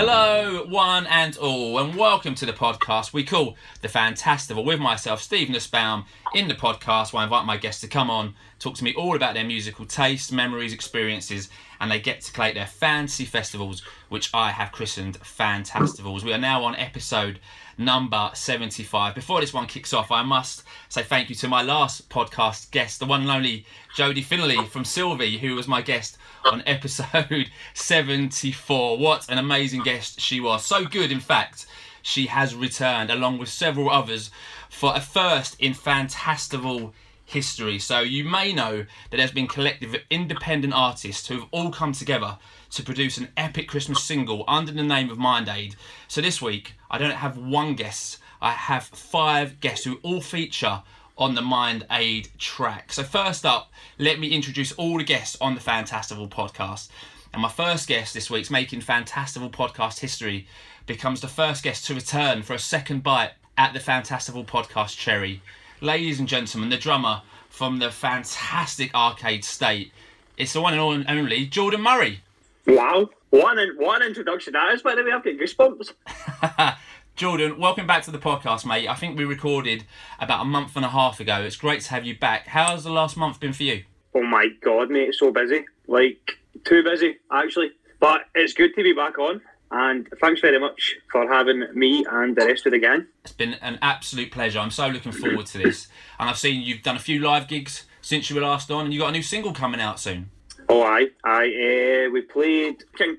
Hello, one and all, and welcome to the podcast we call The Fantastival with myself, Steve Nussbaum, in the podcast where I invite my guests to come on, talk to me all about their musical tastes, memories, experiences, and they get to collate their fantasy festivals, which I have christened Fantastivals. We are now on episode number 75. Before this one kicks off, I must say thank you to my last podcast guest, the one and only Jodi Findlay from Silvi, who was my guest on episode 74. What an amazing guest she was. So good, in fact, she has returned along with several others for a first in Fantastival history. So you may know that there's been collective independent artists who have all come together to produce an epic Christmas single under the name of Mind Aid. So this week, I don't have one guest, I have five guests who all feature on the Mind Aid track. So first up, let me introduce all the guests on the Fantastival podcast. And my first guest this week's making Fantastival podcast history becomes the first guest to return for a second bite at the Fantastival podcast cherry. Ladies and gentlemen, the drummer from the fantastic arcade state. It's the one and only Jordan Murray. Wow. One, what introduction that is, by the way. I've got goosebumps. Jordan, welcome back to the podcast, mate. I think we recorded about a month and a half ago. It's great to have you back. How's the last month been for you? Oh my god, mate, so busy. Like, too busy, actually. But it's good to be back on. And thanks very much for having me and the rest of the gang. It's been an absolute pleasure. I'm so looking forward to this. And I've seen you've done a few live gigs since you were last on, and you've got a new single coming out soon. Oh, aye, aye. Uh, we played King.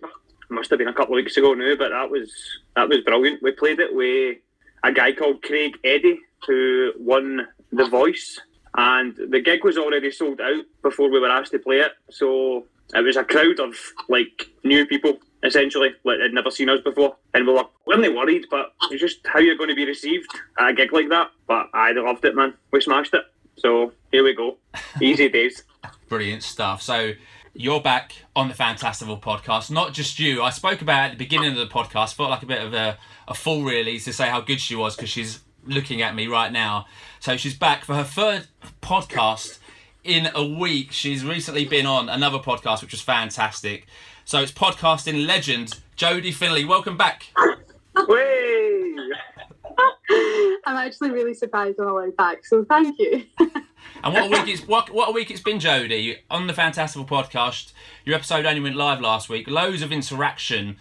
Must have been a couple of weeks ago now, but that was that was brilliant. We played it with a guy called Craig Eddie, who won The Voice, and the gig was already sold out before we were asked to play it. So it was a crowd of like new people, essentially, that had never seen us before, and we were really worried, but it's just how you're going to be received at a gig like that. But I loved it, man. We smashed it. So here we go. Easy days. Brilliant stuff. So you're back on the Fantastival podcast. Not just you. I spoke about at the beginning of the podcast. Felt like a bit of a, a fool, really, to say how good she was because she's looking at me right now. So she's back for her third podcast in a week. She's recently been on another podcast, which was fantastic. So it's podcasting legend Jodi Findlay. Welcome back. Way! I'm actually really surprised I'm allowed back, so thank you. And what a week it's what what a week it's been, Jodi. On the Fantastival podcast, your episode only went live last week. Loads of interaction,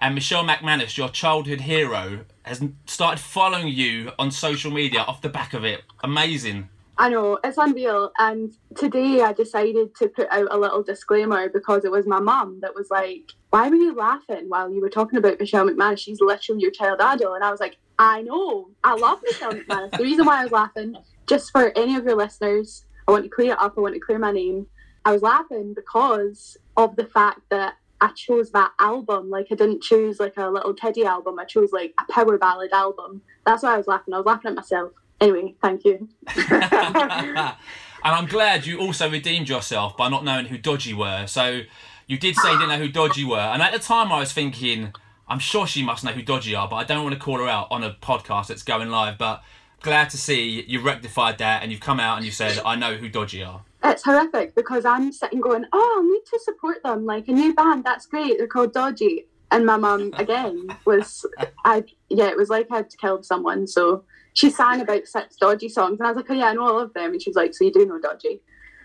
and Michelle McManus, your childhood hero, has started following you on social media off the back of it. Amazing. I know, it's unreal. And today I decided to put out a little disclaimer because it was my mum that was like, Why were you laughing while you were talking about Michelle McManus? She's literally your child idol. And I was like, I know, I love Michelle McManus. The reason why I was laughing, just for any of your listeners, I want to clear it up, I want to clear my name. I was laughing because of the fact that I chose that album. Like I didn't choose like a little Teddy album. I chose like a power ballad album. That's why I was laughing. I was laughing at myself. Anyway, thank you. and I'm glad you also redeemed yourself by not knowing who Dodgy were. So you did say you didn't know who Dodgy were, and at the time I was thinking, I'm sure she must know who Dodgy are, but I don't want to call her out on a podcast that's going live. But glad to see you've rectified that and you've come out and you said, I know who Dodgy are. It's horrific because I'm sitting going, oh, I need to support them. Like a new band, that's great. They're called Dodgy. And my mum again was, I yeah, it was like I'd killed someone. So she sang about six Dodgy songs, and I was like, oh yeah, I know all of them. And she's like, so you do know Dodgy?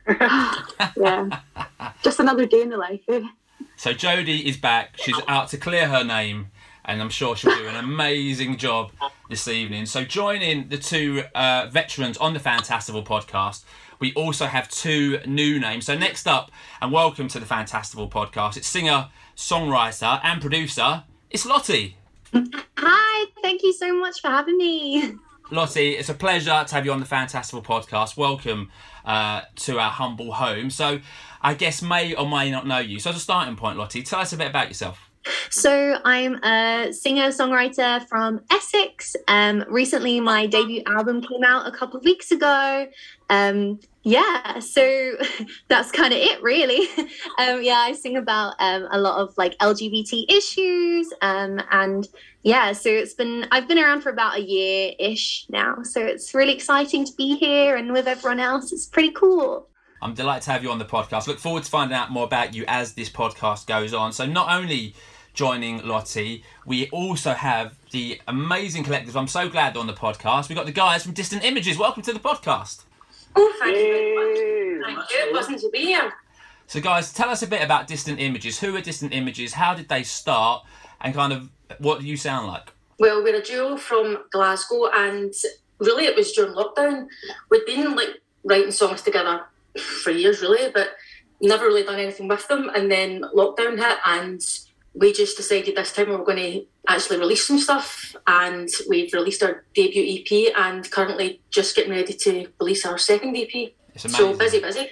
yeah, just another day in the life. Eh? So Jodi is back. She's out to clear her name, and I'm sure she'll do an amazing job this evening. So joining the two uh, veterans on the Fantastival podcast, we also have two new names. So next up, and welcome to the Fantastival podcast. It's singer, songwriter, and producer. It's Lottie. Hi, thank you so much for having me. Lottie, it's a pleasure to have you on the Fantastival podcast. Welcome uh, to our humble home. So, I guess may or may not know you. So, as a starting point, Lottie, tell us a bit about yourself. So I'm a singer songwriter from Essex. Um, recently, my debut album came out a couple of weeks ago. Um, yeah, so that's kind of it, really. Um, yeah, I sing about um, a lot of like LGBT issues, um, and yeah, so it's been I've been around for about a year ish now, so it's really exciting to be here and with everyone else. It's pretty cool. I'm delighted to have you on the podcast. Look forward to finding out more about you as this podcast goes on. So not only joining Lottie, we also have the amazing collective. I'm so glad they're on the podcast. We've got the guys from Distant Images. Welcome to the podcast. Oh, thank you very much. Thank you. Pleasant to be here. So, guys, tell us a bit about Distant Images. Who are Distant Images? How did they start? And kind of what do you sound like? Well, we're a duo from Glasgow, and really it was during lockdown. We'd been like writing songs together for years, really, but never really done anything with them. And then lockdown hit, and we just decided this time we were going to actually release some stuff and we've released our debut EP and currently just getting ready to release our second EP. It's amazing. So busy, busy.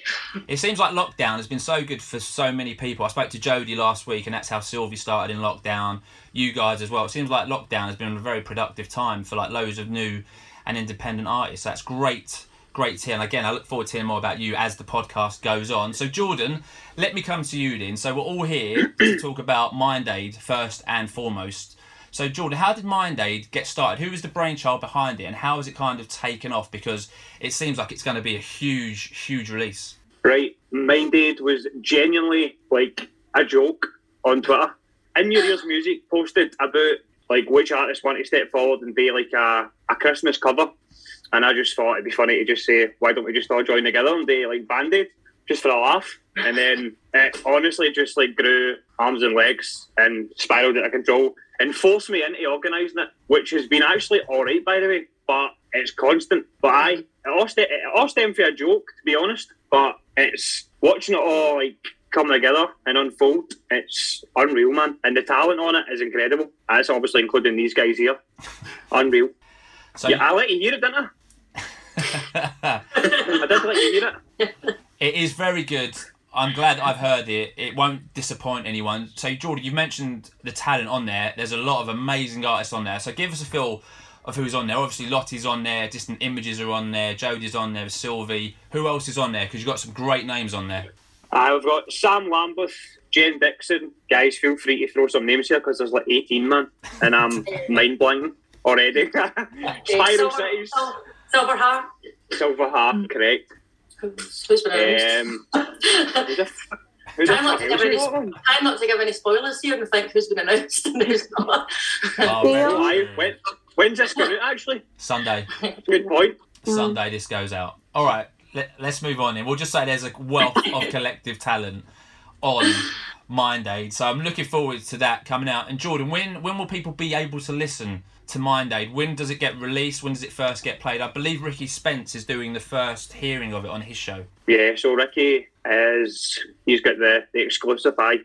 It seems like lockdown has been so good for so many people. I spoke to Jodi last week, and that's how Silvi started in lockdown. You guys as well. It seems like lockdown has been a very productive time for like loads of new and independent artists. That's great great to hear. And again, I look forward to hearing more about you as the podcast goes on. So, Jordan, let me come to you then. So, we're all here to talk about Mind Aid first and foremost. So, Jordan, how did Mind Aid get started? Who was the brainchild behind it, and how has it kind of taken off? Because it seems like it's going to be a huge, huge release. Right. Mind Aid was genuinely like a joke on Twitter. In Your Ears Music posted about like which artists want to step forward and be like a, a Christmas cover and I just thought it'd be funny to just say, why don't we just all join together and do like band aid just for a laugh? And then eh, it honestly just like grew arms and legs and spiraled out of control and forced me into organising it, which has been actually all right, by the way, but it's constant. But I, it all, st- it all stemmed from a joke, to be honest, but it's watching it all like come together and unfold. It's unreal, man. And the talent on it is incredible. That's obviously including these guys here. Unreal. So yeah, I let you hear it, didn't I? I did let you hear it. It is very good. I'm glad I've heard it. It won't disappoint anyone. So, Jordan, you've mentioned the talent on there. There's a lot of amazing artists on there. So, give us a feel of who's on there. Obviously, Lottie's on there. Distant Images are on there. Jodi's on there. Silvi. Who else is on there? Because you've got some great names on there. I've got Sam Lambeth, Jen Dixon. Guys, feel free to throw some names here because there's like 18 man, and I'm mind blanking already. Spiral Cities. Silver Heart. Silver Heart, mm. correct. Who's been announced? Um, who's try, not to give any, try not to give any spoilers here and think who's been announced and who's not. Oh, when, when's this going out, actually? Sunday. Good point. Sunday this goes out. All right, let, us move on. In we'll just say there's a wealth of collective talent on Mind Aid, so I'm looking forward to that coming out. And Jordan, when when will people be able to listen to Mind Aid. When does it get released? When does it first get played? I believe Ricky Spence is doing the first hearing of it on his show. Yeah, so Ricky is he's got the, the exclusive eye.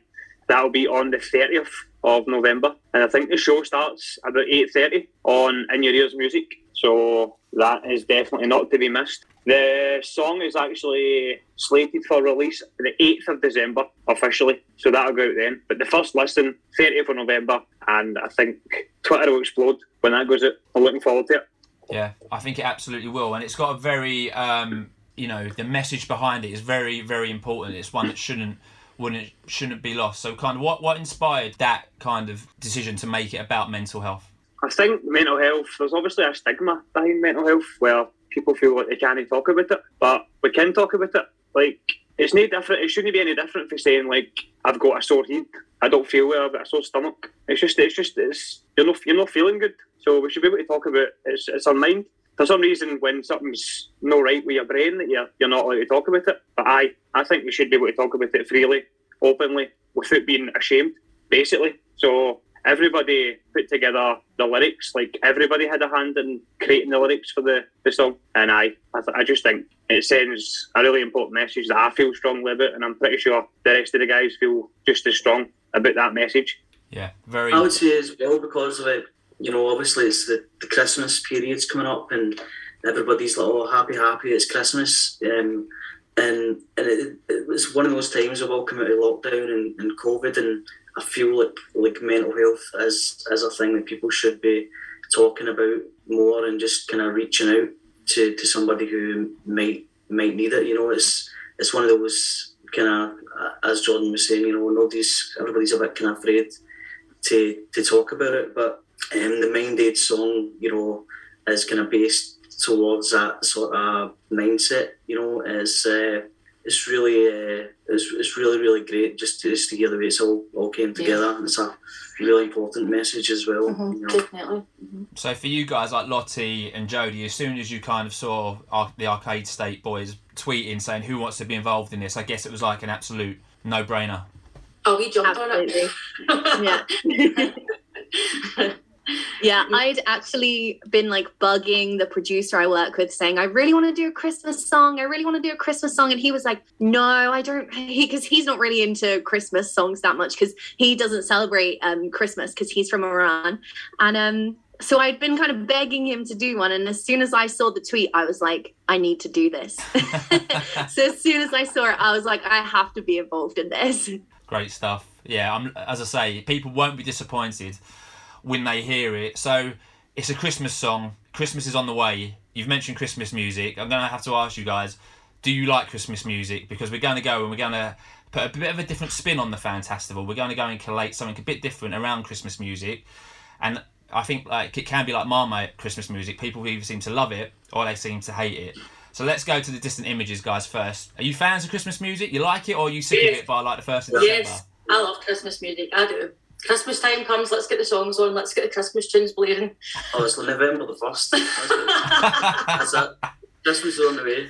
That'll be on the thirtieth of November. And I think the show starts about eight thirty on In Your Ears Music. So that is definitely not to be missed. The song is actually slated for release the 8th of December officially, so that'll go out then. But the first listen, 30th of November, and I think Twitter will explode when that goes out. I'm looking forward to it. Yeah, I think it absolutely will, and it's got a very, um, you know, the message behind it is very, very important. It's one that shouldn't wouldn't shouldn't be lost. So, kind of, what what inspired that kind of decision to make it about mental health? I think mental health. There's obviously a stigma behind mental health where people feel like they can't talk about it, but we can talk about it. Like it's no different. It shouldn't be any different for saying like I've got a sore head. I don't feel well. I've got a sore stomach. It's just it's just it's you're not you're not feeling good. So we should be able to talk about it's it's our mind. For some reason, when something's not right with your brain, that you're you're not allowed to talk about it. But I I think we should be able to talk about it freely, openly, without being ashamed. Basically, so everybody put together the lyrics. Like everybody had a hand in creating the lyrics for the, the song, and I I, th- I just think it sends a really important message that I feel strongly about, and I'm pretty sure the rest of the guys feel just as strong about that message. Yeah, very. I would say as well because of it. You know, obviously it's the, the Christmas period's coming up, and everybody's like, "Oh, happy, happy! It's Christmas." Um, and and it, it, it's one of those times we've all come out of lockdown and, and COVID, and I feel like like mental health is is a thing that people should be talking about more and just kind of reaching out to, to somebody who might might need it. You know, it's it's one of those kind of as Jordan was saying. You know, nobody's everybody's a bit kind of afraid to to talk about it, but um, the Mind Aid song, you know, is kind of based towards that sort of mindset. You know, is uh, it's really uh, it's, it's really really great just to, just to hear the way it's all, all came together. Yeah. It's a really important message as well. Mm-hmm, you know. Definitely. Mm-hmm. So for you guys like Lottie and Jodi, as soon as you kind of saw the Arcade State boys tweeting saying who wants to be involved in this, I guess it was like an absolute no brainer. Oh, we jumped Absolutely. on it. yeah. yeah, I'd actually been like bugging the producer I work with, saying, I really want to do a Christmas song. I really want to do a Christmas song. And he was like, No, I don't. Because he, he's not really into Christmas songs that much because he doesn't celebrate um, Christmas because he's from Iran. And um, so I'd been kind of begging him to do one. And as soon as I saw the tweet, I was like, I need to do this. so as soon as I saw it, I was like, I have to be involved in this. Great stuff. Yeah, I'm, as I say, people won't be disappointed when they hear it. So it's a Christmas song. Christmas is on the way. You've mentioned Christmas music. I'm going to have to ask you guys do you like Christmas music? Because we're going to go and we're going to put a bit of a different spin on the Fantastival. We're going to go and collate something a bit different around Christmas music. And I think like it can be like Marmite Christmas music. People either seem to love it or they seem to hate it. So let's go to the distant images, guys. First, are you fans of Christmas music? You like it, or are you sick of it by like the first of December? Yes, I love Christmas music. I do. Christmas time comes, let's get the songs on, let's get the Christmas tunes blaring. Oh, it's November the 1st. That's it. Christmas is on the way.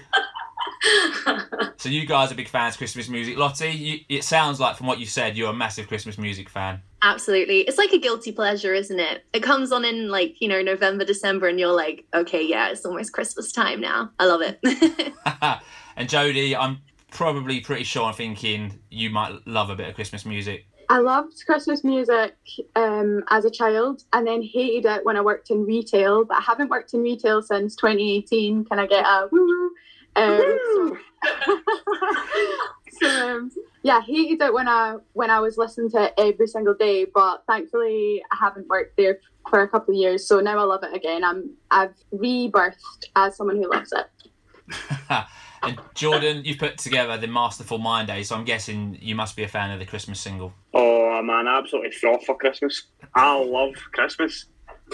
so you guys are big fans of Christmas music. Lottie, you, it sounds like from what you said, you're a massive Christmas music fan. Absolutely. It's like a guilty pleasure, isn't it? It comes on in like, you know, November, December, and you're like, okay, yeah, it's almost Christmas time now. I love it. and Jodi, I'm probably pretty sure I'm thinking you might love a bit of Christmas music. I loved Christmas music um, as a child and then hated it when I worked in retail, but I haven't worked in retail since 2018. Can I get a woo? Um, so, so um, yeah, hated it when I when I was listening to it every single day, but thankfully I haven't worked there for a couple of years, so now I love it again. I'm I've rebirthed as someone who loves it. And Jordan, you've put together the Masterful Mind Aid, so I'm guessing you must be a fan of the Christmas single. Oh man, absolutely froth for Christmas. I love Christmas.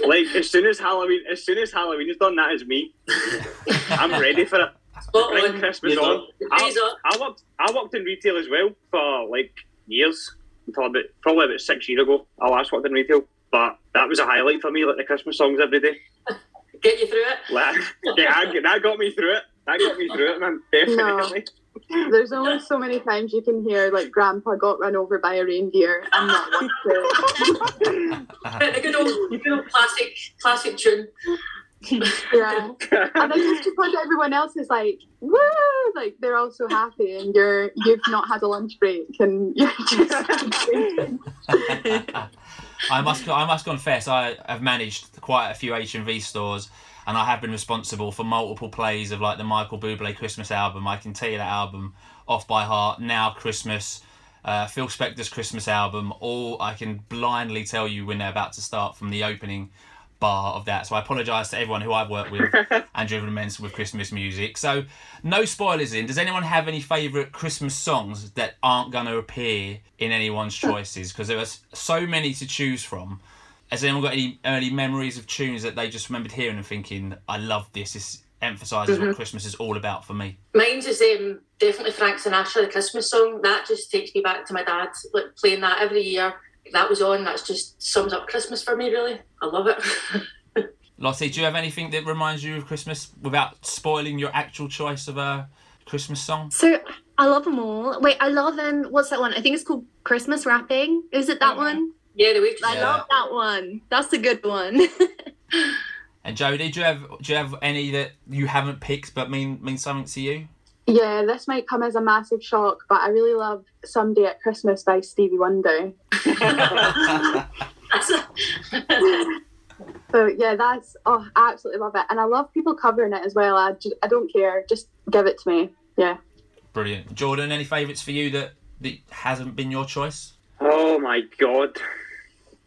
Like as soon as Halloween, as soon as Halloween is done, that is me. I'm ready for it. Bring Christmas on. I, I worked, I worked in retail as well for like years until about probably about six years ago. I last worked in retail, but that was a highlight for me, like the Christmas songs every day. Get you through it. Like, yeah, that got me through it. That got me through it, man. Definitely. No. There's only so many times you can hear like Grandpa got run over by a reindeer and not want to. a good old, good old classic, classic tune. yeah, and then just because everyone else is like, woo, like they're all so happy, and you're you've not had a lunch break, and you're just. I must I must confess I have managed quite a few HMV stores and I have been responsible for multiple plays of like the Michael Bublé Christmas album. I can tell you that album off by heart. Now Christmas, uh, Phil Spector's Christmas album. All I can blindly tell you when they're about to start from the opening bar of that. So I apologise to everyone who I've worked with and driven immense with Christmas music. So no spoilers in. Does anyone have any favourite Christmas songs that aren't going to appear in anyone's choices? Because there are so many to choose from. Has anyone got any early memories of tunes that they just remembered hearing and thinking, "I love this. This emphasizes mm-hmm. what Christmas is all about for me." Mine's is um, definitely Frank Sinatra, the Christmas song. That just takes me back to my dad, like playing that every year. That was on. That's just sums up Christmas for me. Really, I love it. Lottie, do you have anything that reminds you of Christmas without spoiling your actual choice of a Christmas song? So I love them all. Wait, I love um, what's that one? I think it's called Christmas Wrapping. Is it that one? Yeah, the waitress. I yeah. love that one. That's a good one. and Jodi, do you have do you have any that you haven't picked but mean mean something to you? Yeah, this might come as a massive shock, but I really love "Someday at Christmas" by Stevie Wonder. so yeah, that's oh, I absolutely love it, and I love people covering it as well. I just, I don't care, just give it to me. Yeah. Brilliant. Jordan, any favourites for you that, that hasn't been your choice? Oh my god!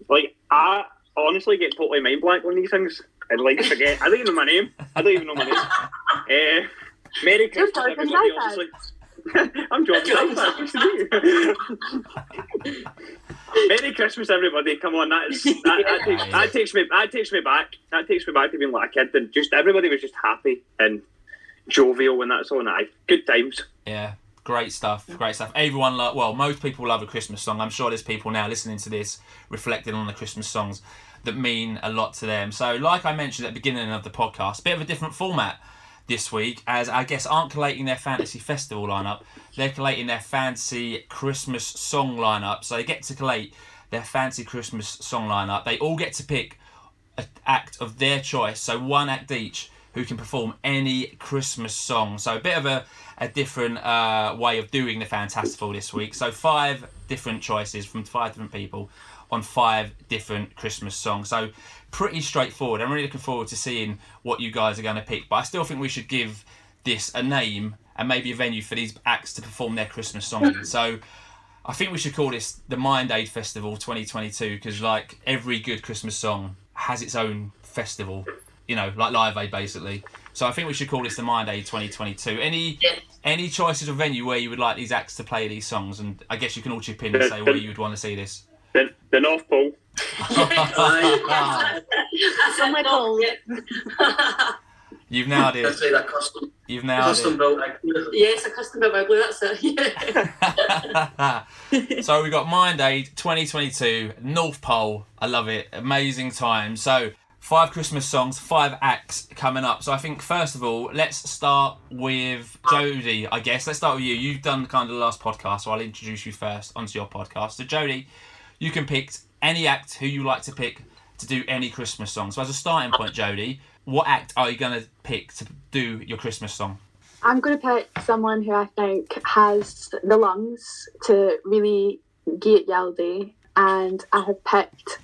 Like I honestly get totally mind blank on these things and like forget. I don't even know my name. I don't even know my name. Uh, Merry Christmas, everybody! Obviously. I'm Jordan. Jordan Dyfed, nice to meet you. Merry Christmas, everybody! Come on, that is that, that, takes, that takes me that takes me back. That takes me back to being like a kid, and just everybody was just happy and jovial when that's on. Aye, good times. Yeah, great stuff. Great stuff. Everyone love. Well, most people love a Christmas song. I'm sure there's people now listening to this reflecting on the Christmas songs that mean a lot to them. So, like I mentioned at the beginning of the podcast, bit of a different format this week, as I guess aren't collating their fantasy festival lineup. They're collating their fantasy Christmas song lineup. So they get to collate their fancy Christmas song lineup. They all get to pick an act of their choice, so one act each, who can perform any Christmas song. So a bit of a, a different uh, way of doing the Fantastival this week. So five different choices from five different people on five different Christmas songs. So pretty straightforward. I'm really looking forward to seeing what you guys are going to pick. But I still think we should give this a name and maybe a venue for these acts to perform their Christmas song. So I think we should call this the Mind Aid Festival 2022 because like every good Christmas song has its own festival, you know, like Live Aid basically. So I think we should call this the Mind Aid 2022. Any Yeah. any choices of venue where you would like these acts to play these songs, and I guess you can all chip in and say where you would want to see this. The, the North Pole. Aye. Somewhere cold. You've nailed That's it. right, that custom, You've nailed custom it. built. like, yes, a custom bit of that's it. Yeah. so we got Mind Aid 2022 North Pole. I love it. Amazing time. So five Christmas songs, five acts coming up. So I think first of all, let's start with Jodi. I guess let's start with you. You've done kind of the last podcast, so I'll introduce you first onto your podcast. So Jodi, you can pick any act who you like to pick to do any Christmas song. So as a starting point, Jodi, what act are you to pick to do your Christmas song? I'm to pick someone who I think has the lungs to really get Yaldi, and I have picked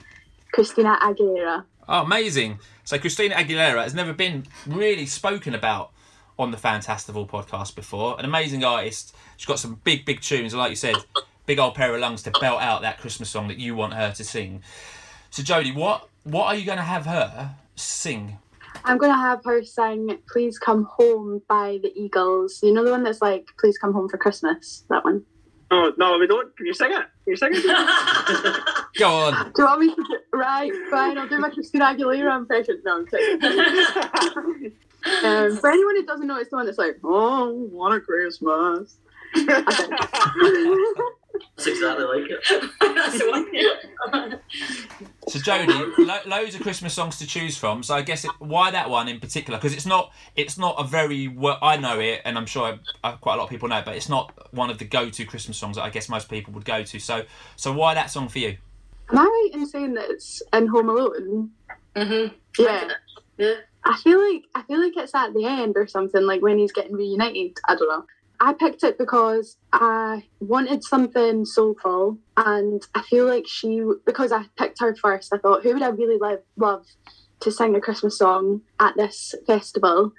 Christina Aguilera. Oh, amazing. So Christina Aguilera has never been really spoken about on the Fantastival podcast before. An amazing artist. She's got some big, big tunes. Like you said, big old pair of lungs to belt out that Christmas song that you want her to sing. So Jodi, what what are you going to have her sing? I'm going to have her sing Please Come Home by the Eagles. You know the one that's like, Please Come Home for Christmas? That one. Oh no, we don't. Can you sing it? You sing it? Go on. Do you want me to Right, fine, I'll do my Christina Aguilera impression. No, I'm kidding. Um, for anyone who doesn't know, it's the one that's like, Oh, what a Christmas. That's exactly like it. That's the one. So Jodi, lo- loads of Christmas songs to choose from. So I guess it, why that one in particular? Because it's not it's not a very well, I know it, and I'm sure uh, quite a lot of people know, it, but it's not one of the go-to Christmas songs that I guess most people would go to. So so why that song for you? Am I right in saying that it's in Home Alone? Mhm. Yeah. Yeah. I feel like I feel like it's at the end or something, like when he's getting reunited. I don't know. I picked it because I wanted something soulful, and I feel like she because I picked her first. I thought, who would I really love love to sing a Christmas song at this festival?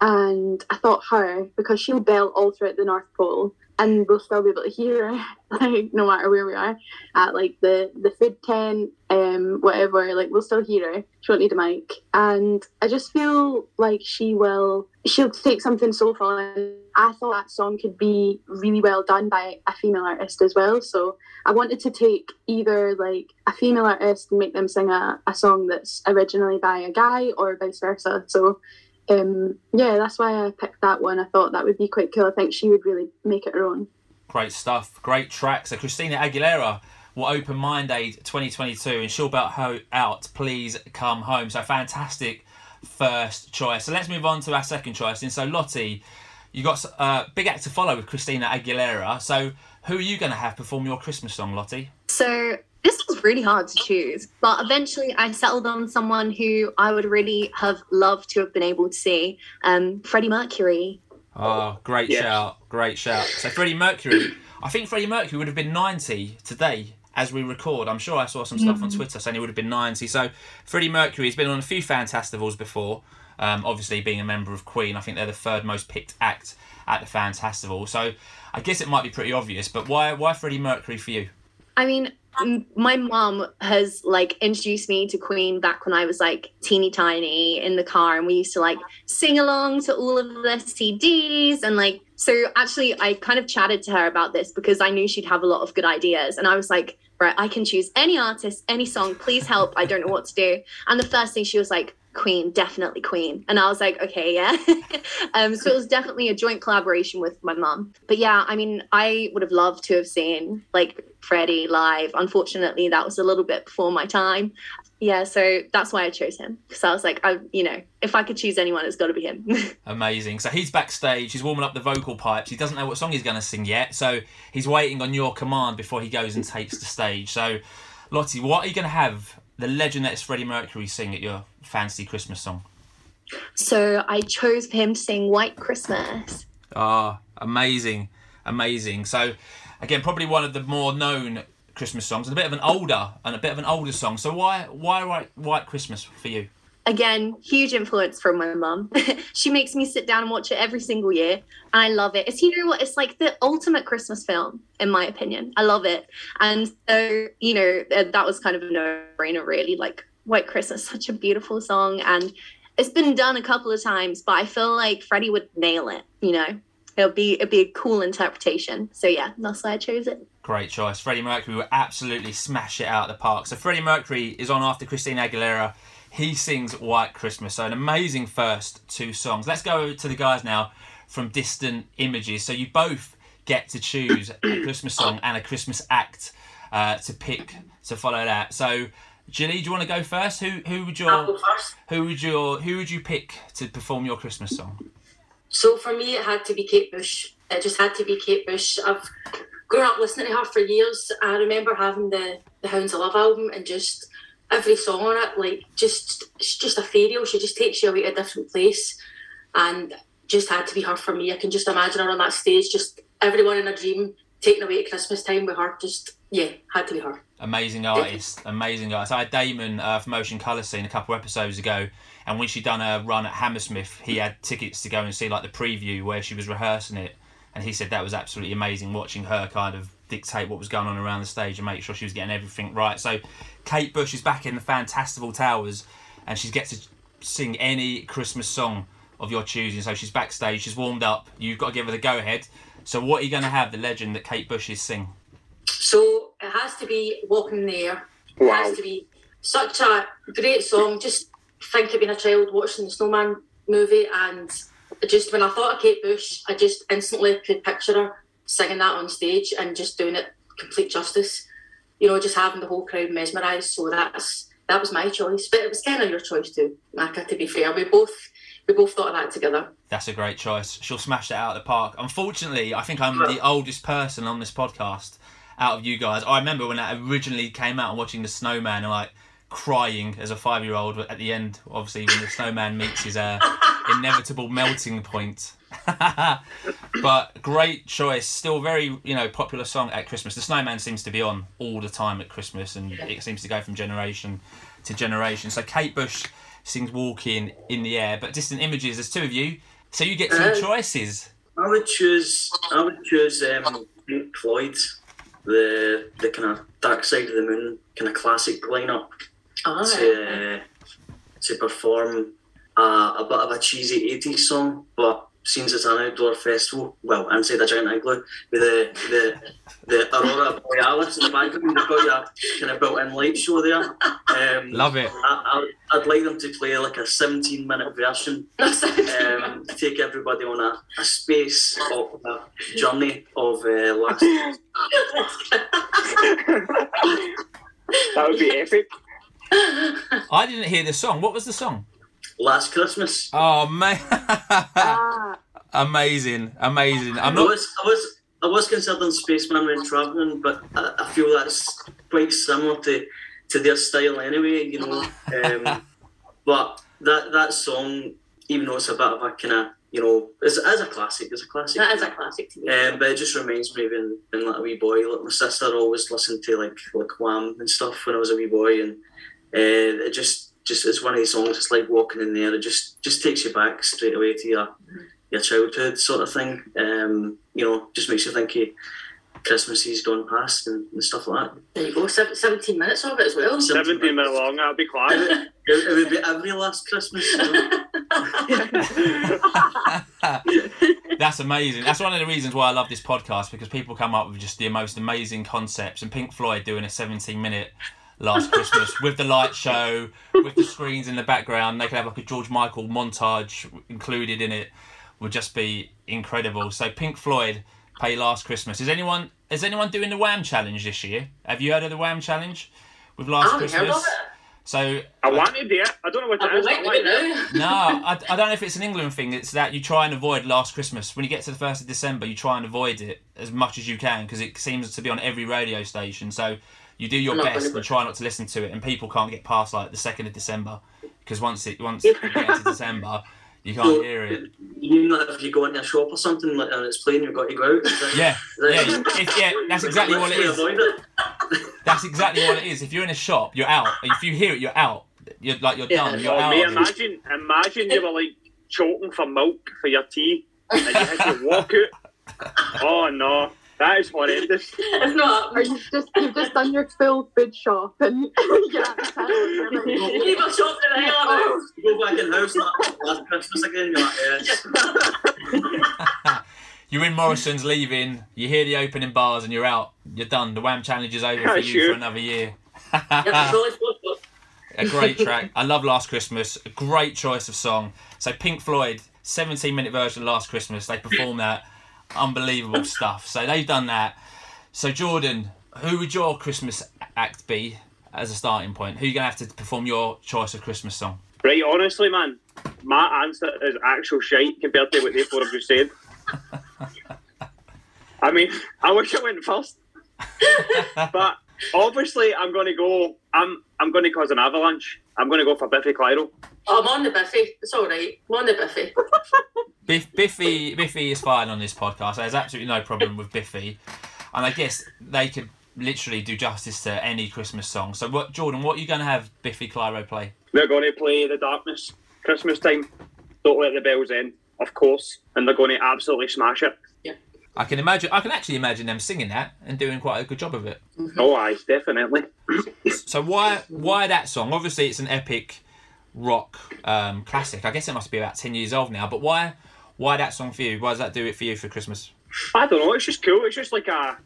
And I thought her because she'll belt all throughout the North Pole, and we'll still be able to hear her, like no matter where we are at like the the food tent, um, whatever. Like we'll still hear her. She won't need a mic, and I just feel like she will. She'll take something so far I thought that song could be really well done by a female artist as well. So I wanted to take either like a female artist and make them sing a, a song that's originally by a guy, or vice versa. So. Um, yeah, that's why I picked that one. I thought that would be quite cool. I think she would really make it her own. Great stuff, great track. So Christina Aguilera will open Mind Aid 2022, and she'll belt her out. Please come home. So fantastic first choice. So let's move on to our second choice. And so Lottie, you got a uh, big act to follow with Christina Aguilera. So who are you going to have perform your Christmas song, Lottie? So this was really hard to choose, but eventually I settled on someone who I would really have loved to have been able to see, um, Freddie Mercury. Oh, great Yes. shout, great shout. So Freddie Mercury, I think Freddie Mercury would have been 90 today as we record. I'm sure I saw some stuff on Twitter saying he would have been 90. So Freddie Mercury has been on a few Fantastivals before. Um, obviously, being a member of Queen, I think they're the third most picked act at the Fantastival. So I guess it might be pretty obvious, but why why Freddie Mercury for you? I mean, m- Um, my mom has like introduced me to Queen back when I was like teeny tiny in the car, and we used to like sing along to all of the CDs. And like, so actually, I kind of chatted to her about this because I knew she'd have a lot of good ideas. And I was like, right, I can choose any artist, any song, please help. I don't know what to do. And the first thing she was like, Queen, definitely Queen. And I was like, okay, yeah. um, so it was definitely a joint collaboration with my mom. But yeah, I mean, I would have loved to have seen like Freddie live. Unfortunately, that was a little bit before my time. Yeah, so that's why I chose him because I was like, I, you know, if I could choose anyone, it's got to be him. Amazing. So he's backstage, he's warming up the vocal pipes. He doesn't know what song he's going to sing yet, so he's waiting on your command before he goes and takes the stage. So, Lottie, what are you going to have the legend that is Freddie Mercury sing at your fancy Christmas song? so I chose for him to sing White Christmas. Ah, amazing, amazing. So, again, probably one of the more known Christmas songs, and a bit of an older and a bit of an older song. So why why White White Christmas for you? Again, huge influence from my mum. she makes me sit down and watch it every single year. And I love it. It's you know what? It's like the ultimate Christmas film, in my opinion. I love it. And so, you know, uh, that was kind of a no-brainer, really. Like White Christmas, such a beautiful song. And it's been done a couple of times, but I feel like Freddie would nail it, you know. It'll be it'll be a cool interpretation. So yeah, that's why I chose it. Great choice. Freddie Mercury will absolutely smash it out of the park. So Freddie Mercury is on after Christina Aguilera. He sings White Christmas. So an amazing first two songs. Let's go to the guys now from Distant Images. So you both get to choose a Christmas song and a Christmas act uh, to pick to follow that. So Jilly, do you want to go first? Who who would your who would your who would you pick to perform your Christmas song? So for me, it had to be Kate Bush. It just had to be Kate Bush. I've grown up listening to her for years. I remember having the the Hounds of Love album and just every song on it, like just it's just ethereal. She just takes you away to a different place, and just had to be her for me. I can just imagine her on that stage, just everyone in a dream, taken away at Christmas time with her. Just yeah, had to be her. Amazing artist, amazing artist. I had Damon uh, from Motion Colour Scene a couple episodes ago, and when she done a run at Hammersmith, he had tickets to go and see like the preview where she was rehearsing it, and he said that was absolutely amazing watching her kind of dictate what was going on around the stage and make sure she was getting everything right. So, Kate Bush is back in the Fantastival Towers, and she gets to sing any Christmas song of your choosing. So she's backstage, she's warmed up. You've got to give her the go ahead. So, what are you going to have the legend that Kate Bush is sing? So it has to be Walking in the Air. It Wow. has to be such a great song. Just think of being a child watching the Snowman movie, and just when I thought of Kate Bush, I just instantly could picture her singing that on stage and just doing it complete justice. You know, just having the whole crowd mesmerised. So that's that was my choice, but it was kind of your choice too, Macca. To be fair, we both we both thought of that together. That's a great choice. She'll smash that out of the park. Unfortunately, I think I'm the oldest person on this podcast out of you guys. I remember when that originally came out and watching the snowman and like crying as a five year old at the end, obviously when the snowman meets his uh, inevitable melting point. but great choice. Still very, you know, popular song at Christmas. The snowman seems to be on all the time at Christmas and it seems to go from generation to generation. So Kate Bush sings Walking in the Air, but distant images, there's two of you. So you get two Uh, choices. I would choose. I would choose um, Pink Floyd, the the kind of Dark Side of the Moon kind of classic lineup Ah, to to perform a, a bit of a cheesy '80s song, but since it's an outdoor festival, well, inside a giant igloo with the the the Aurora Borealis in the background, they've got your kind of built-in light show there. Um, Love it. I, I, I'd like them to play like a 17 minute version um, take everybody on a, a space of a journey of uh, last. That would be epic. I didn't hear the song. What was the song? Last Christmas. Oh man, Ah, amazing, amazing. I'm I was, I was, I was considering Spaceman when travelling, but I, I feel that's quite similar to, to their style anyway. You know, um, but that that song, even though it's a bit of a kind of you know, it's, it's a classic. It's a classic. that is a classic to me. Um, but it just reminds me of when, when like a wee boy, like my sister always listened to like like Wham and stuff when I was a wee boy, and it just just it's one of these songs. It's like walking in there. It just just takes you back straight away to your your childhood sort of thing. Um, you know, just makes you think of Christmases gone past and, and stuff like that. There you go. Seven, 17 minutes of it as well. 17 minutes long, that'll be class. It, it would be every last Christmas. You know? That's amazing. That's one of the reasons why I love this podcast because people come up with just the most amazing concepts. And Pink Floyd doing a 17 minute last Christmas with the light show, with the screens in the background. They could have like a George Michael montage included in it. Would just be incredible. So Pink Floyd play Last Christmas. Is anyone is anyone doing the Wham challenge this year? Have you heard of the Wham challenge with I Last haven't heard Christmas? of it. So I want to do it. I don't know what I've it is. been but I waiting want to to do do it it. no, I, I don't know if it's an England thing. It's that you try and avoid Last Christmas. When you get to the first of December, you try and avoid it as much as you can because it seems to be on every radio station. So you do your best and try not to listen to it, and people can't get past like the second of December because once it once you get to December, you can't hear it. You know, if you go into a shop or something like, and it's playing, you've got to go out. Is that- Yeah, is yeah, if, yeah. That's exactly what it Literally is. avoid it. That's exactly what it is. If you're in a shop, you're out. If you hear it, you're out. You're like you're Yeah. done. You're Oh, out. mate, of it. imagine, imagine you were like choking for milk for your tea and you had to walk out. Oh no, that is horrendous. It's not Or you've just you've just done your full food shop and yeah, Leave a shop in the hell of it. You go back in house like, last Christmas again, you're like, yes. You're in Morrison's leaving, you hear the opening bars and you're out. You're done. The Wham challenge is over for you sure. for another year. Yeah, totally spot on. a great track. I love Last Christmas. A great choice of song. So Pink Floyd, 17 minute version of Last Christmas. They perform that. Unbelievable stuff. So they've done that. So Jordan, who would your Christmas act be as a starting point? Who are you gonna have to perform your choice of Christmas song? Right, honestly, man, my answer is actual shite compared to what they four have just said. I mean, I wish I went first, but obviously, I'm going to go. I'm I'm going to cause an avalanche. I'm going to go for Biffy Clyro. Oh, I'm on the Biffy. It's all right. I'm on the Biffy. Biff, Biffy, Biffy is fine on this podcast. There's absolutely no problem with Biffy, and I guess they could literally do justice to any Christmas song. So, what, Jordan? What are you going to have Biffy Clyro play? They're going to play The Darkness, Christmas time. Don't let the bells end, of course, and they're going to absolutely smash it. I can imagine. I can actually imagine them singing that and doing quite a good job of it. Oh, I definitely. So why why that song? Obviously, it's an epic rock um, classic. I guess it must be about ten years old now. But why why that song for you? Why does that do it for you for Christmas? I don't know. It's just cool. It's just like a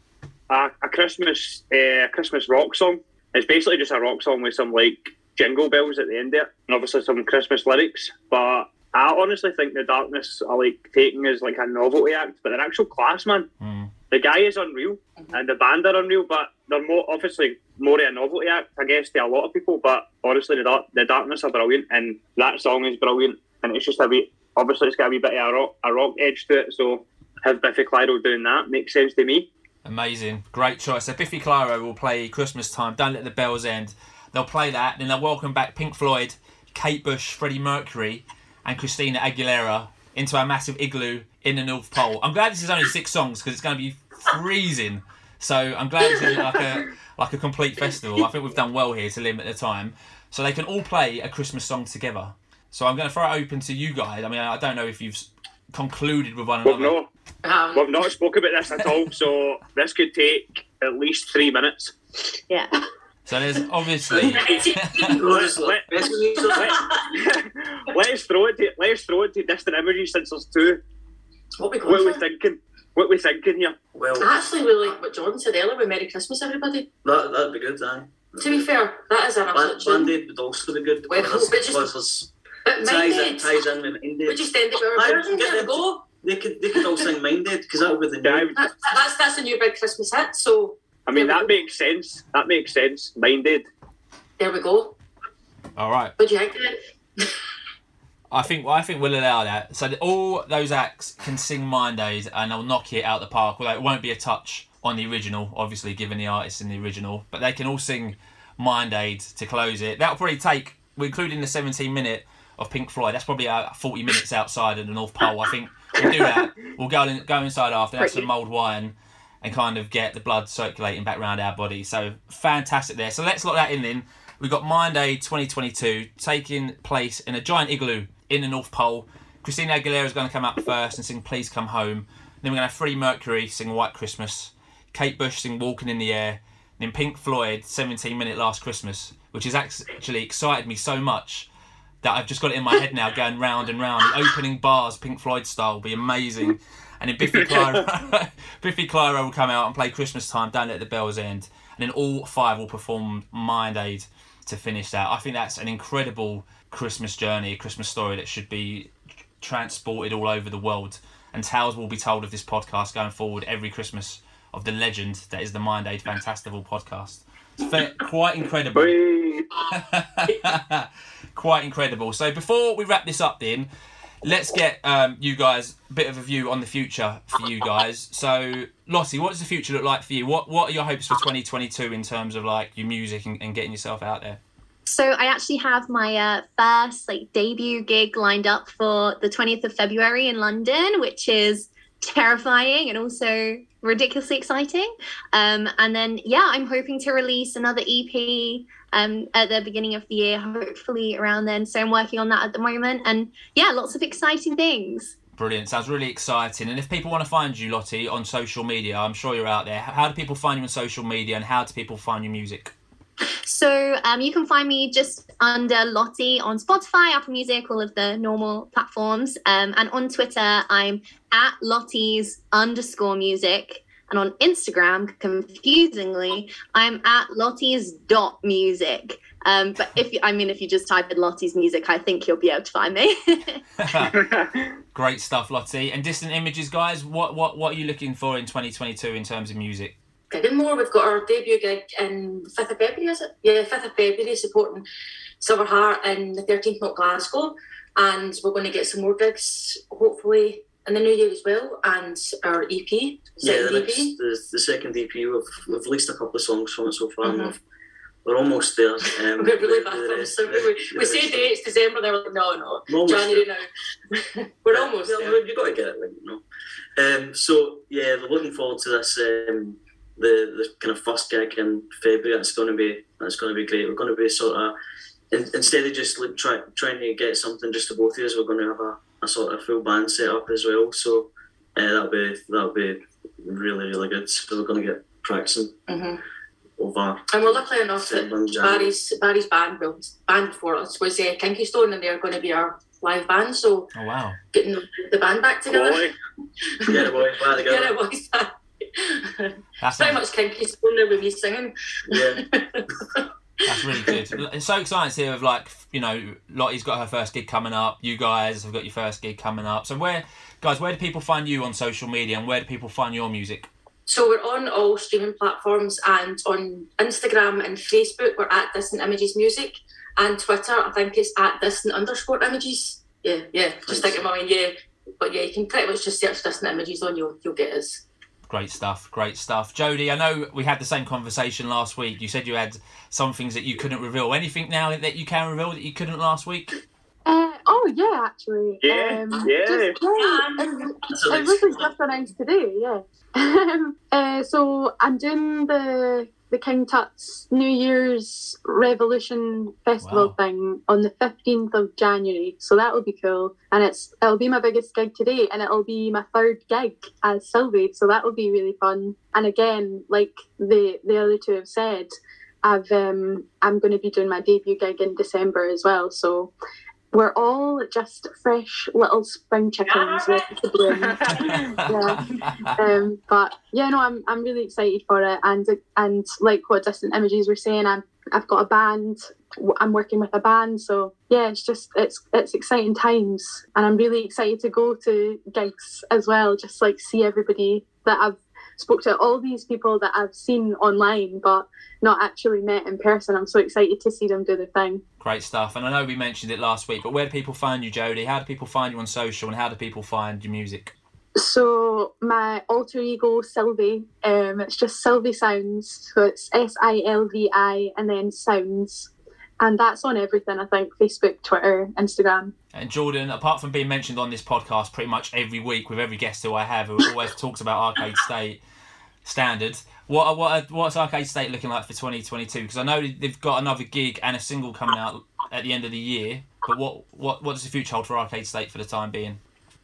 a, a Christmas uh, Christmas rock song. It's basically just a rock song with some like jingle bells at the end of it, and obviously some Christmas lyrics. But I honestly think the Darkness are like taking as like a novelty act, but they're actual class, man. Mm. The guy is unreal, and the band are unreal, but they're more obviously more of a novelty act, I guess, to a lot of people. But honestly, the dark, the Darkness are brilliant, and that song is brilliant, and it's just a wee. Obviously, it's got a wee bit of a rock, a rock edge to it, so have Biffy Clyro doing that makes sense to me. Amazing, great choice. So Biffy Clyro will play Christmas time. Don't let the bells end. They'll play that, then they'll welcome back Pink Floyd, Kate Bush, Freddie Mercury, and Christina Aguilera into our massive igloo in the North Pole. I'm glad this is only six songs because it's going to be freezing. So I'm glad this is like a like a complete festival. I think we've done well here to limit the time, so they can all play a Christmas song together. So I'm going to throw it open to you guys. I mean, I don't know if you've concluded with one We've another. not, Um, we've not spoke about this at all, so this could take at least three minutes. Yeah. So there's obviously. Go just Let- best music. let's throw it. To, let's throw it to distant images since there's two. what we What are going we for? thinking? What are we thinking here? Well, actually really like what Jordan said earlier with Merry Christmas, everybody. that, that'd be good, aye. To be fair, that is an Band, absolute tune. Band-Aid would also be good. Well, because, but just- because there's- But ties, in, ties in with we Mind Aid. just ended with Aye, our get There we them go. They could, they could all sing Mind Aid because that would be the Yeah, new. That's, that's, that's a new big Christmas hit, so I mean, that makes sense. That makes sense. Mind Aid. there we go. All right. What do you think of? I think I think we'll allow that. So that all those acts can sing Mind Aid and they'll knock it out the park. Although it won't be a touch on the original, obviously, given the artists in the original. But they can all sing Mind Aid to close it. That'll probably take, including the 17 minute of Pink Floyd. That's probably uh, 40 minutes outside of the North Pole. I think we'll do that. We'll go in, go inside after, have some mulled wine, and kind of get the blood circulating back around our body. So fantastic there. So let's lock that in then. We've got Mind Aid 2022 taking place in a giant igloo in the North Pole. Christina Aguilera is going to come up first and sing Please Come Home. Then we're going to have Freddie Mercury sing White Christmas. Kate Bush sing Walking in the Air. Then Pink Floyd 17 Minute Last Christmas, which has actually excited me so much that I've just got it in my head now going round and round. The opening bars, Pink Floyd style, will be amazing. And then Biffy Clyro, Biffy Clyro will come out and play Christmas Time, Don't Let the Bells End. And then all five will perform Mind Aid to finish that. I think that's an incredible Christmas journey, a Christmas story that should be transported all over the world. And tales will be told of this podcast going forward every Christmas of the legend that is the Mind Aid Fantastival podcast. It's quite incredible. Quite incredible. So before we wrap this up, then let's get um, you guys a bit of a view on the future for you guys. So Lottie, what does the future look like for you? What What are your hopes for 2022 in terms of like your music and, and getting yourself out there? So I actually have my uh, first like debut gig lined up for the 20th of February in London, which is terrifying and also ridiculously exciting. Um, and then yeah, I'm hoping to release another EP um, at the beginning of the year, hopefully around then. So I'm working on that at the moment, and yeah, lots of exciting things. Brilliant. Sounds really exciting. And if people want to find you, Lottie, on social media, I'm sure you're out there. How do people find you on social media and how do people find your music? So um, you can find me just under Lottie on Spotify, Apple Music, all of the normal platforms. Um, and on Twitter, I'm at Lottie's underscore music. And on Instagram, confusingly, I'm at Lottie's dot music. Um, but if you, I mean, if you just type in Lottie's music, I think you'll be able to find me. Great stuff, Lottie. And distant images, guys. What what what are you looking for in 2022 in terms of music? Gigging more. We've got our debut gig in 5th of February, is it? Yeah, 5th of February, supporting Silver Heart in the 13th of Glasgow. And we're going to get some more gigs, hopefully, in the new year as well. And our EP, Yeah, the, EP. next, the, the second EP, we've, we've released a couple of songs from it so far. and Mhm. we've, we're almost there. Um, We're really the- bad the rest-. We, we, the rest- dates December, they're like, no, no, January now. we're Yeah, almost yeah, there. You got to get it right, you know. Um, so yeah, we're looking forward to this. Um, the the kind of first gig in February. It's going to be that's going to be great. We're going to be sort of in, instead of just like try, trying to get something just to both of us, we're going to have a, a sort of full band set up as well. So uh, that'll be that'll be really really good. So we're going to get practicing hmm over. And we're lucky enough that December. Barry's, Barry's band, well, band before us, was uh, Kinky Stone, and they're going to be our live band. So Oh wow. getting the, the band back together. Quality. Get it, boys. Back Yeah, together. it was that. That's Pretty much Kinky Stone there with me singing. Yeah. That's really good. It's so exciting to hear of like you know Lottie's got her first gig coming up. You guys have got your first gig coming up. So where, guys, where do people find you on social media and where do people find your music? So we're on all streaming platforms and on Instagram and Facebook we're at Distant Images Music and Twitter I think it's at Distant underscore Images. Yeah, yeah. Just Thanks. thinking, my yeah. But yeah, you can pretty much just search Distant Images on you'll you'll get us. Great stuff, great stuff. Jodi, I know we had the same conversation last week. You said you had some things that you couldn't reveal. Anything now that you can reveal that you couldn't last week? Uh, oh yeah, actually. Yeah, um, yeah. Just, yeah it, That's it a was just announced today. Yeah. Um, uh, so I'm doing the the King Tut's New Year's Revolution Festival Wow. thing on the 15th of January. So that will be cool, and it's it'll be my biggest gig today, and it'll be my third gig as Silvi. So that will be really fun. And again, like the the other two have said, I've um I'm going to be doing my debut gig in December as well. So we're all just fresh little spring chickens ready to bloom. Yeah. um, but yeah, no, I'm I'm really excited for it, and and like what distant images were saying, I'm I've got a band. I'm working with a band, so yeah, it's just it's it's exciting times, and I'm really excited to go to gigs as well. Just like see everybody that I've spoke to, all these people that I've seen online, but not actually met in person. I'm so excited to see them do their thing. Great stuff. And I know we mentioned it last week, but where do people find you, Jodi? How do people find you on social and how do people find your music? So my alter ego Silvi, um, it's just Silvi Sounds. So it's S I L V I and then Sounds, and that's on everything. I think Facebook, Twitter, Instagram. And Jordan, apart from being mentioned on this podcast pretty much every week with every guest who I have, who always talks about Arcade State, standards, What what what's Arcade State looking like for 2022? Because I know they've got another gig and a single coming out at the end of the year. But what what what does the future hold for Arcade State for the time being?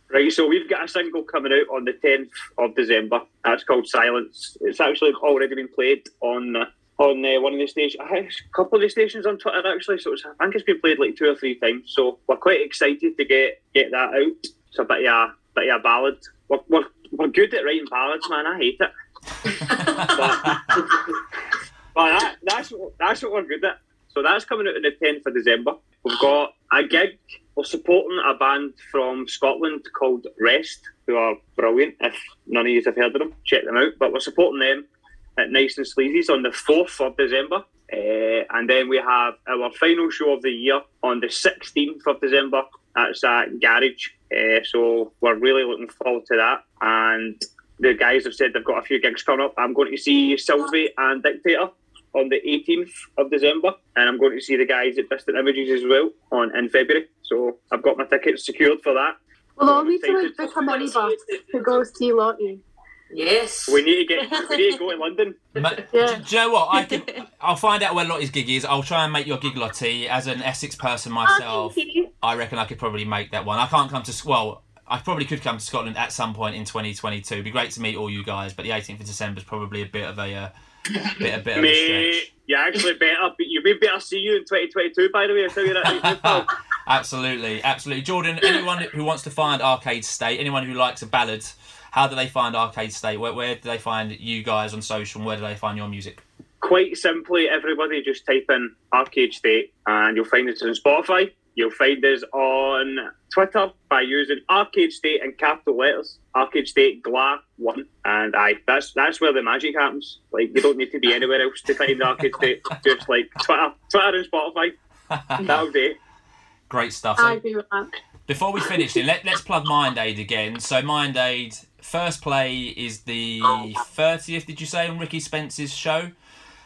Right, so we've got a single coming out on the 10th of December. That's called Silence. It's actually already been played on uh, on uh, one of the stations, a couple of the stations on Twitter actually. So I think it's been played like two or three times. So we're quite excited to get get that out. It's a bit of a bit of a ballad. We're, we're, we're good at writing ballads, man. I hate it. but but that, that's that's what we're good at. So that's coming out on the 10th of December. We've got a gig. We're supporting a band from Scotland called Rest, who are brilliant. If none of you have heard of them, check them out. But we're supporting them at Nice and Sleazy's on the 4th of December. Uh, and then we have our final show of the year on the 16th of December. That's at Garage. Uh, so we're really looking forward to that. And the guys have said they've got a few gigs coming up. I'm going to see Silvi and Dictator on the 18th of December, and I'm going to see the guys at Distant Images as well on in February. So I've got my tickets secured for that. Well, all need to like book a minibus to go see Lottie. Yes. We need to get. We need to go to London. Ma- Yeah. do, do you know what? I can. I'll find out where Lottie's gig is. I'll try and make your gig, Lottie. As an Essex person myself, Oh. I reckon I could probably make that one. I can't come to well. I probably could come to Scotland at some point in 2022. It'd be great to meet all you guys, but the 18th of December is probably a bit of a uh, bit, a bit of a Mate, stretch. you actually better. You we better see you in 2022. By the way, I tell you that. right now, pal. Absolutely, absolutely. Jordan, anyone who wants to find Arcade State, anyone who likes a ballad, how do they find Arcade State? Where, where do they find you guys on social? and Where do they find your music? Quite simply, everybody just type in Arcade State, and you'll find us on Spotify. You'll find us on Twitter by using Arcade State in capital letters. Arcade State Gla One, and I. That's that's where the magic happens. Like you don't need to be anywhere else to find Arcade State. Just like Twitter, Twitter and Spotify. That'll do. Great stuff. I So agree with before we finish, then let, let's plug Mind Aid again. So Mind Aid first play is the 30th. Did you say on Ricky Spence's show?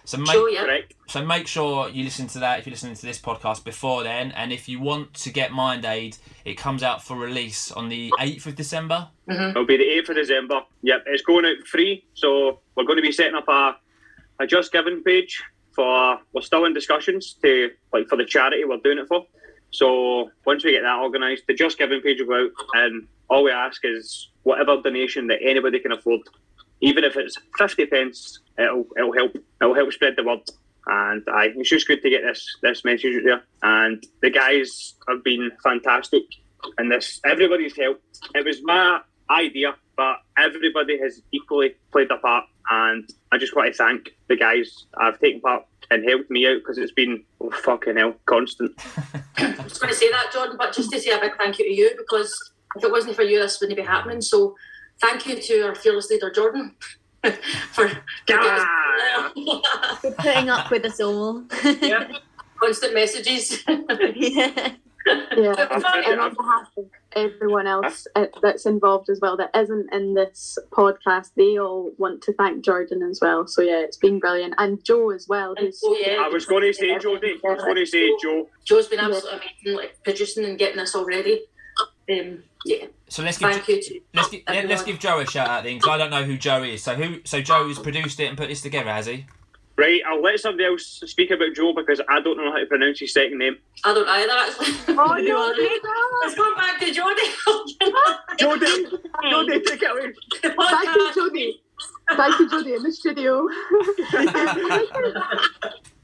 So make Sure, yeah. So make sure you listen to that if you're listening to this podcast before then. And if you want to get Mind Aid, it comes out for release on the 8th of December. Mm-hmm. It'll be the 8th of December. Yep, it's going out free. So we're going to be setting up a, a Just Giving page for, we're still in discussions to, like, for the charity we're doing it for. So once we get that organised, the Just Giving page will go out, and all we ask is whatever donation that anybody can afford, even if it's 50 pence, it'll, it'll help. It'll help spread the word. And I, it's just good to get this this message out there. And the guys have been fantastic, and this everybody's helped. It was my idea, but everybody has equally played their part. And I just want to thank the guys have taken part and helped me out because it's been oh, fucking hell constant. I was going to say that, Jordan, but just to say a big thank you to you because if it wasn't for you, this wouldn't be happening. So thank you to our fearless leader, Jordan, for giving us For putting up with us all. yeah, constant messages. yeah. Yeah. And on behalf of everyone else uh, that's involved as well that isn't in this podcast, they all want to thank Jordan as well. So yeah, it's been brilliant, and Joe as well. Who's Oh, yeah. I was going to say, Jodi, I was going to say, Joe, Joe's been absolutely amazing, like producing and getting this already. Um, yeah, So let's give thank you let's give, oh, let, us give Joe a shout out then because I don't know who Joe is. So who? So Joe's oh. produced it and put this together, has he? right? I'll let somebody else speak about Joe because I don't know how to pronounce his second name. I don't either actually. Oh You no, Let's go back to Jodi. Jodi, Jodi, take it away. The Back to podcast. Jodi. Back to Jodi in the studio.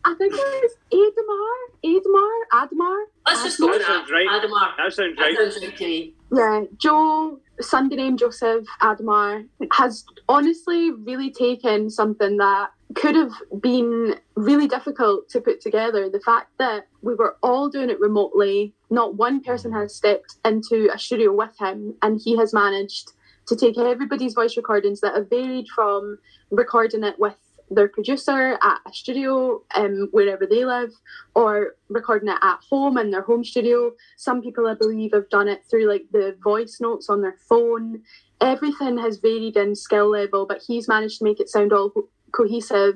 I think it's Adamar, Adamar, Adamar. Let's just go That with sounds that. right. Adamar. That sounds That right. sounds right to me. Yeah, Joe, Sunday name Joseph Admar, has honestly really taken something that could have been really difficult to put together. The fact that we were all doing it remotely, not one person has stepped into a studio with him, and he has managed to take everybody's voice recordings that have varied from recording it with their producer at a studio um, wherever they live or recording it at home in their home studio. Some people i believe have done it through like the voice notes on their phone. Everything has varied in skill level but he's managed to make it sound all co- cohesive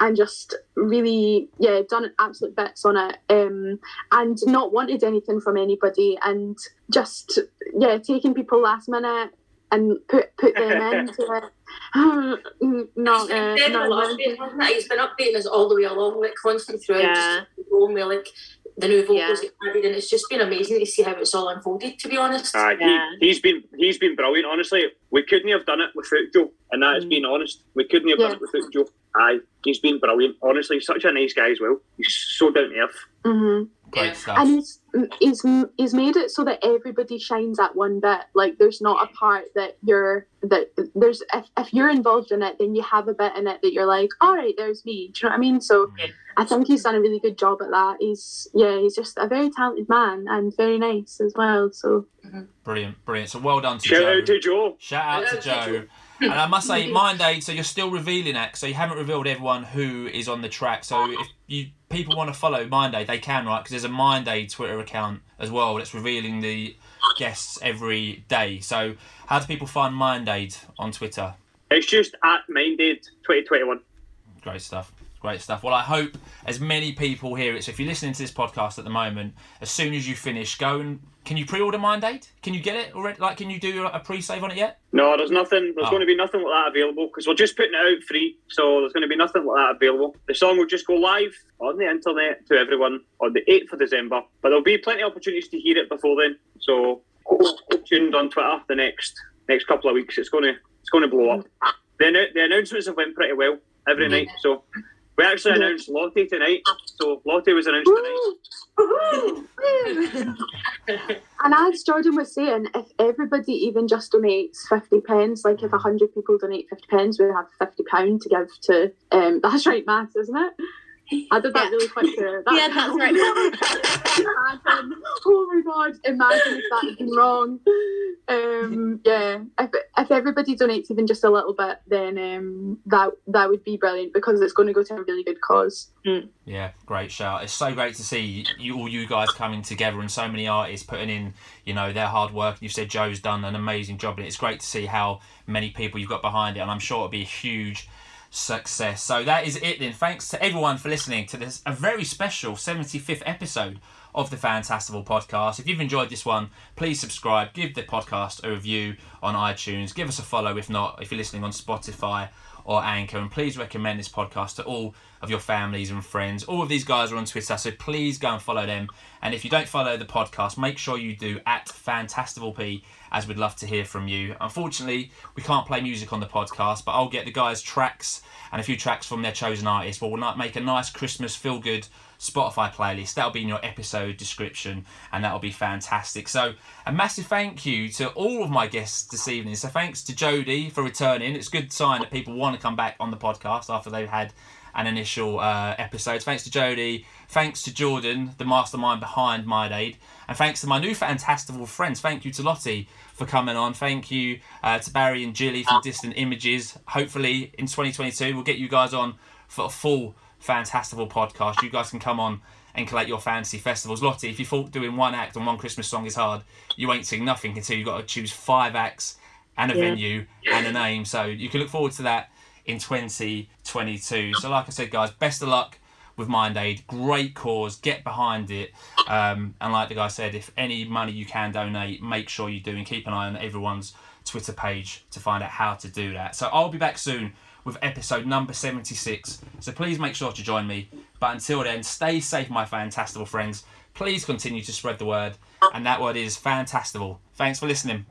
and just really yeah done absolute bits on it um, and not wanted anything from anybody and just yeah taking people last minute and put put them into it. not, uh, He's been not updating, hasn't he? He's been updating us all the way along, like constantly throughout, Yeah. just going where like the new vocals Yeah. added, and it's just been amazing to see how it's all unfolded. To be honest, Aye, Yeah. he, he's been he's been brilliant. Honestly, we couldn't have done it without Joe, and that is Mm. being honest. We couldn't have done it without Joe. Aye, he's been brilliant. Honestly, such a nice guy as well. He's so down to earth. hmm Great Yeah. stuff. And he's he's he's made it so that everybody shines at one bit. Like there's not a part that you're that there's if, if you're involved in it, then you have a bit in it that you're like, all right, there's me. Do you know what I mean? So Yeah. I think he's done a really good job at that. He's yeah, he's just a very talented man and very nice as well. So Brilliant, brilliant. So well done to Shout Joe. out to Joe. Shout out to Shout out to Joe. And I must say, Mind Aid, so you're still revealing acts, so you haven't revealed everyone who is on the track. So if you people want to follow Mind Aid, they can, right? Because there's a Mind Aid Twitter account as well that's revealing the guests every day. So how do people find Mind Aid on Twitter? It's just at Mind Aid 2021. Great stuff. Great stuff. Well, I hope as many people hear it. So if you're listening to this podcast at the moment, as soon as you finish, go and can you pre-order Mind Aid? Can you get it already? Like, can you do a pre-save on it yet? No, there's nothing. There's Oh. going to be nothing like that available because we're just putting it out free. So there's going to be nothing like that available. The song will just go live on the internet to everyone on the 8th of December. But there'll be plenty of opportunities to hear it before then. So tuned on Twitter the next next couple of weeks. It's going to it's going to blow up. The, the announcements have went pretty well every Mhm. night. So we actually announced Lottie tonight. So Lottie was announced tonight. And as Jordan was saying, if everybody even just donates 50 pence, like if 100 people donate 50 pence, we have 50 pound to give to, um, that's right maths, isn't it? I did that Yeah. really quick there. Yeah, that's right. imagine, oh my god, imagine if that had been wrong. Um, yeah, if, if everybody donates even just a little bit, then um, that that would be brilliant because it's going to go to a really good cause. Yeah, great shout. It's so great to see you all you guys coming together and so many artists putting in, you know, their hard work. You said Joe's done an amazing job and it's great to see how many people you've got behind it and I'm sure it'll be a huge success. So that is it then. Thanks to everyone for listening to this a very special 75th episode of the Fantastival podcast. If you've enjoyed this one, please subscribe, give the podcast a review on iTunes, give us a follow if not, if you're listening on Spotify or Anchor, and please recommend this podcast to all of your families and friends. All of these guys are on Twitter, so please go and follow them. And if you don't follow the podcast, make sure you do at FantastivalP, as we'd love to hear from you. Unfortunately, we can't play music on the podcast, but I'll get the guys' tracks and a few tracks from their chosen artists. But we'll make a nice Christmas feel good Spotify playlist. That'll be in your episode description, and that'll be fantastic. So, a massive thank you to all of my guests this evening. So, thanks to Jodi for returning. It's a good sign that people want to come back on the podcast after they've had an initial uh, episode. Thanks to Jodi, Thanks to Jordan, the mastermind behind Mind Aid. And thanks to my new Fantastival friends. Thank you to Lottie for coming on. Thank you uh, to Barry and Jilly from Distant Images. Hopefully, in 2022, we'll get you guys on for a full Fantastival podcast. You guys can come on and collect your fantasy festivals. Lottie, if you thought doing one act and one Christmas song is hard, you ain't seen nothing until you've got to choose five acts and a Yeah. venue and a name. So you can look forward to that in 2022. So, like I said, guys, best of luck with Mind Aid. Great cause. Get behind it. Um, and like the guy said, if any money you can donate, make sure you do and keep an eye on everyone's Twitter page to find out how to do that. So I'll be back soon with episode number 76. So please make sure to join me. But until then, stay safe, my Fantastival friends. Please continue to spread the word. And that word is Fantastival. Thanks for listening.